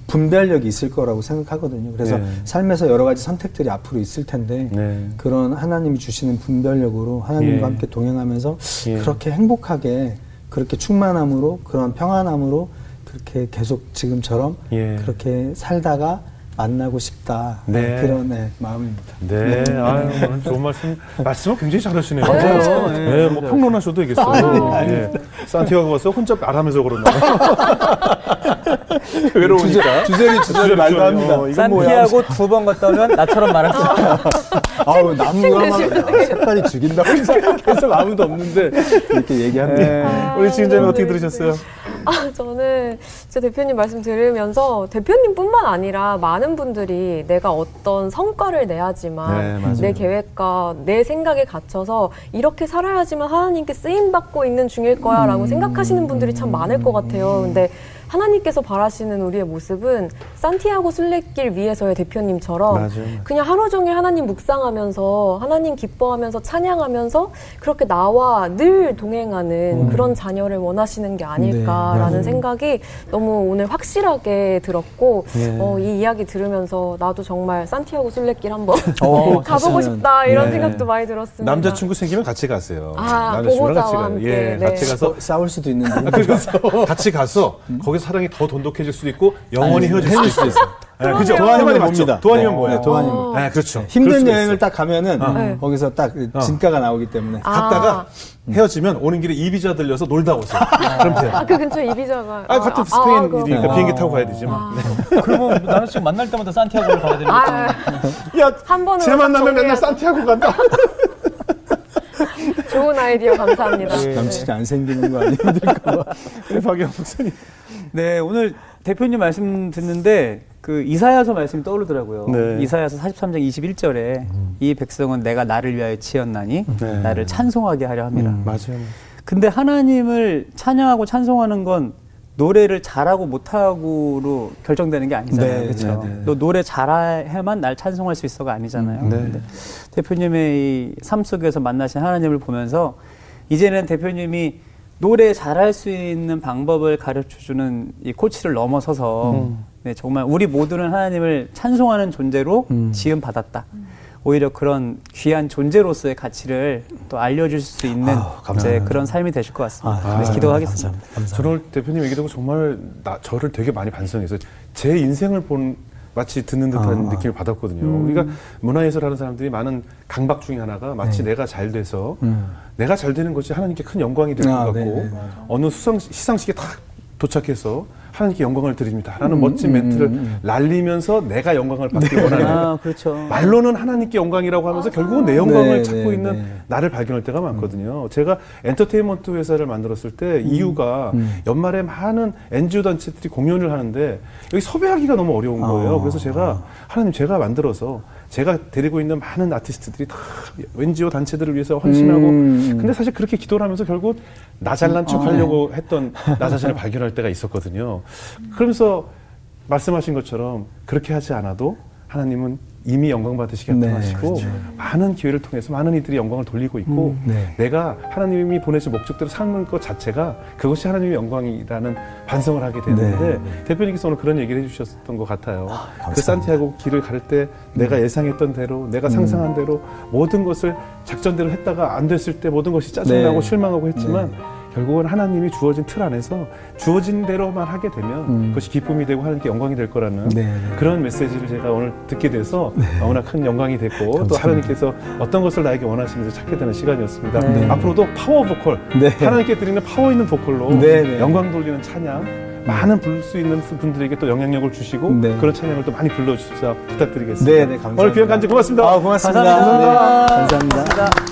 분별력이 있을 거라고 생각하거든요. 그래서 네. 삶에서 여러 가지 선택들이 앞으로 있을 텐데 네. 그런 하나님이 주시는 분별력으로 하나님과 예. 함께 동행하면서 예. 그렇게 행복하게 그렇게 충만함으로 그런 평안함으로 그렇게 계속 지금처럼 예. 그렇게 살다가 만나고 싶다 네. 그런 네, 마음입니다. 네, 아유, 오늘 좋은 말씀, 말씀을 굉장히 잘하시네요. 맞아요. 네, 네, 뭐 맞아요. 평론하셔도 되겠어요. 예. 산티아고 가서 혼자 말하면서 그러나. *laughs* 외로우니까. 주제리 주제리 말도 합니다. 어? 산티아고 두 번 갔다 오면 나처럼 말할 수 있어요. *laughs* 아우 나무가 막 아, 색깔이 죽인다고 계속 아무도 없는데 이렇게 얘기합니다. 네. 우리 지은자님 어떻게 들으셨어요? 아, 저는 제 대표님 말씀 들으면서 대표님뿐만 아니라 많은 분들이 내가 어떤 성과를 내야지만 네. 내 계획과 내 생각에 갇혀서 이렇게 살아야지만 하나님께 쓰임 받고 있는 중일 거야라고 생각하시는 분들이 참 많을 것 같아요. 근데 하나님께서 바라시는 우리의 모습은 산티아고 순례길 위에서의 대표님처럼 맞아요. 그냥 하루 종일 하나님 묵상하면서 하나님 기뻐하면서 찬양하면서 그렇게 나와 늘 동행하는 그런 자녀를 원하시는 게 아닐까라는 맞아요. 생각이 너무 오늘 확실하게 들었고 예. 어, 이 이야기 들으면서 나도 정말 산티아고 순례길 한번 어, *laughs* 가보고. 싶다 이런 네. 생각도 많이 들었습니다. 남자친구 생기면 같이 가세요. 아, 남자친구랑 같이 가요. 함께, 예, 네. 같이 가서 어, 싸울 수도 있는데 그래서 같이 가서 거기 서 사랑이 더 돈독해질 수도 있고 영원히 아니, 헤어질 수도 있어요. 네, 그죠? 도와니 뭡니다. 네, 뭐예요? 네, 도와니면. 어. 네, 그렇죠. 그럴 힘든 여행을 있어요. 딱 가면은 네. 거기서 딱 진가가 나오기 때문에 아. 갔다가 헤어지면 오는 길에 이비자 들려서 놀다 오세요. 그럼 돼요. 아, 그 근처에 이비자가 아, 같은 아, 아, 스페인이니까. 비행기 타고 가야 되지만. 네. 그러면 나는 지금 만날 때마다 산티아고를 가야 되는. 아, 야, 한 번으로 제 만나면 맨날 돼. 산티아고 간다. *laughs* 좋은 아이디어 감사합니다. 네. 남친이 안 생기는 거 아니면 *laughs* 우리 박영 목사님. 네, 오늘 대표님 말씀 듣는데 그 이사야서 말씀이 떠오르더라고요. 네. 이사야서 43장 21절에 이 백성은 내가 나를 위하여 지었나니 네. 나를 찬송하게 하려 함이라. 맞아요. 근데 하나님을 찬양하고 찬송하는 건 노래를 잘하고 못하고로 결정되는 게 아니잖아요. 네, 그렇죠? 네, 네. 너 노래 잘해야만 날 찬송할 수 있어가 아니잖아요. 네. 근데 대표님의 이삶 속에서 만나신 하나님을 보면서 이제는 대표님이 노래 잘할 수 있는 방법을 가르쳐 주는 이 코치를 넘어서서 음. 네, 정말 우리 모두는 하나님을 찬송하는 존재로 음. 지음 받았다. 오히려 그런 귀한 존재로서의 가치를 또 알려줄 수 있는 감사합니다. 이제 그런 삶이 되실 것 같습니다. 아, 네, 기도하겠습니다. 감사합니다. 감사합니다. 저는 오늘 대표님 얘기 듣고 정말 나, 저를 되게 많이 반성해서 제 인생을 본 마치 듣는 듯한 아. 느낌을 받았거든요. 우리가 문화예술 하는 사람들이 많은 강박 중에 하나가 마치 내가 잘 돼서 음. 내가 잘 되는 것이 하나님께 큰 영광이 되는 아, 것 같고 네, 네, 네. 어느 수상, 시상식에 딱 도착해서 하나님께 영광을 드립니다라는 음, 멋진 음, 멘트를 음, 음. 날리면서 내가 영광을 받기 원하는 아, 그렇죠. 말로는 하나님께 영광이라고 하면서 결국은 내 영광을 네, 찾고 네, 있는 네. 나를 발견할 때가 많거든요. 제가 엔터테인먼트 회사를 만들었을 때 이유가 음. 연말에 많은 NGO 단체들이 공연을 하는데 여기 섭외하기가 너무 어려운 거예요. 아. 그래서 제가 하나님 제가 만들어서 제가 데리고 있는 많은 아티스트들이 다 NGO 단체들을 위해서 헌신하고 음. 근데 사실 그렇게 기도를 하면서 결국 나 잘난 척 하려고 했던 *laughs* 나 자신을 발견할 때가 있었거든요. 그러면서 말씀하신 것처럼 그렇게 하지 않아도 하나님은 이미 영광 받으시게 네, 합당하시고 그렇죠. 많은 기회를 통해서 많은 이들이 영광을 돌리고 있고 네. 내가 하나님이 보내신 목적대로 사는 것 자체가 그것이 하나님의 영광이라는 반성을 하게 되는데 네. 대표님께서 오늘 그런 얘기를 해주셨던 것 같아요. 그 감사합니다. 산티아고 길을 갈 때 내가 예상했던 대로 내가 상상한 대로 모든 것을 작전대로 했다가 안 됐을 때 모든 것이 짜증나고 네. 실망하고 했지만 결국은 하나님이 주어진 틀 안에서 주어진 대로만 하게 되면 음. 그것이 기쁨이 되고 하나님께 영광이 될 거라는 네, 네. 그런 메시지를 제가 오늘 듣게 돼서 너무나 큰 영광이 됐고 또 감사합니다. 하나님께서 어떤 것을 나에게 원하시는지 찾게 되는 시간이었습니다. 네. 앞으로도 파워 보컬, 네. 하나님께 드리는 파워 있는 보컬로 네, 네. 영광 돌리는 찬양 많은 부를 수 있는 분들에게 또 영향력을 주시고 네. 그런 찬양을 또 많이 불러주십사 부탁드리겠습니다. 네, 네, 감사합니다. 오늘 귀한 간증 고맙습니다. 아, 고맙습니다. 감사합니다. 네, 감사합니다. 감사합니다.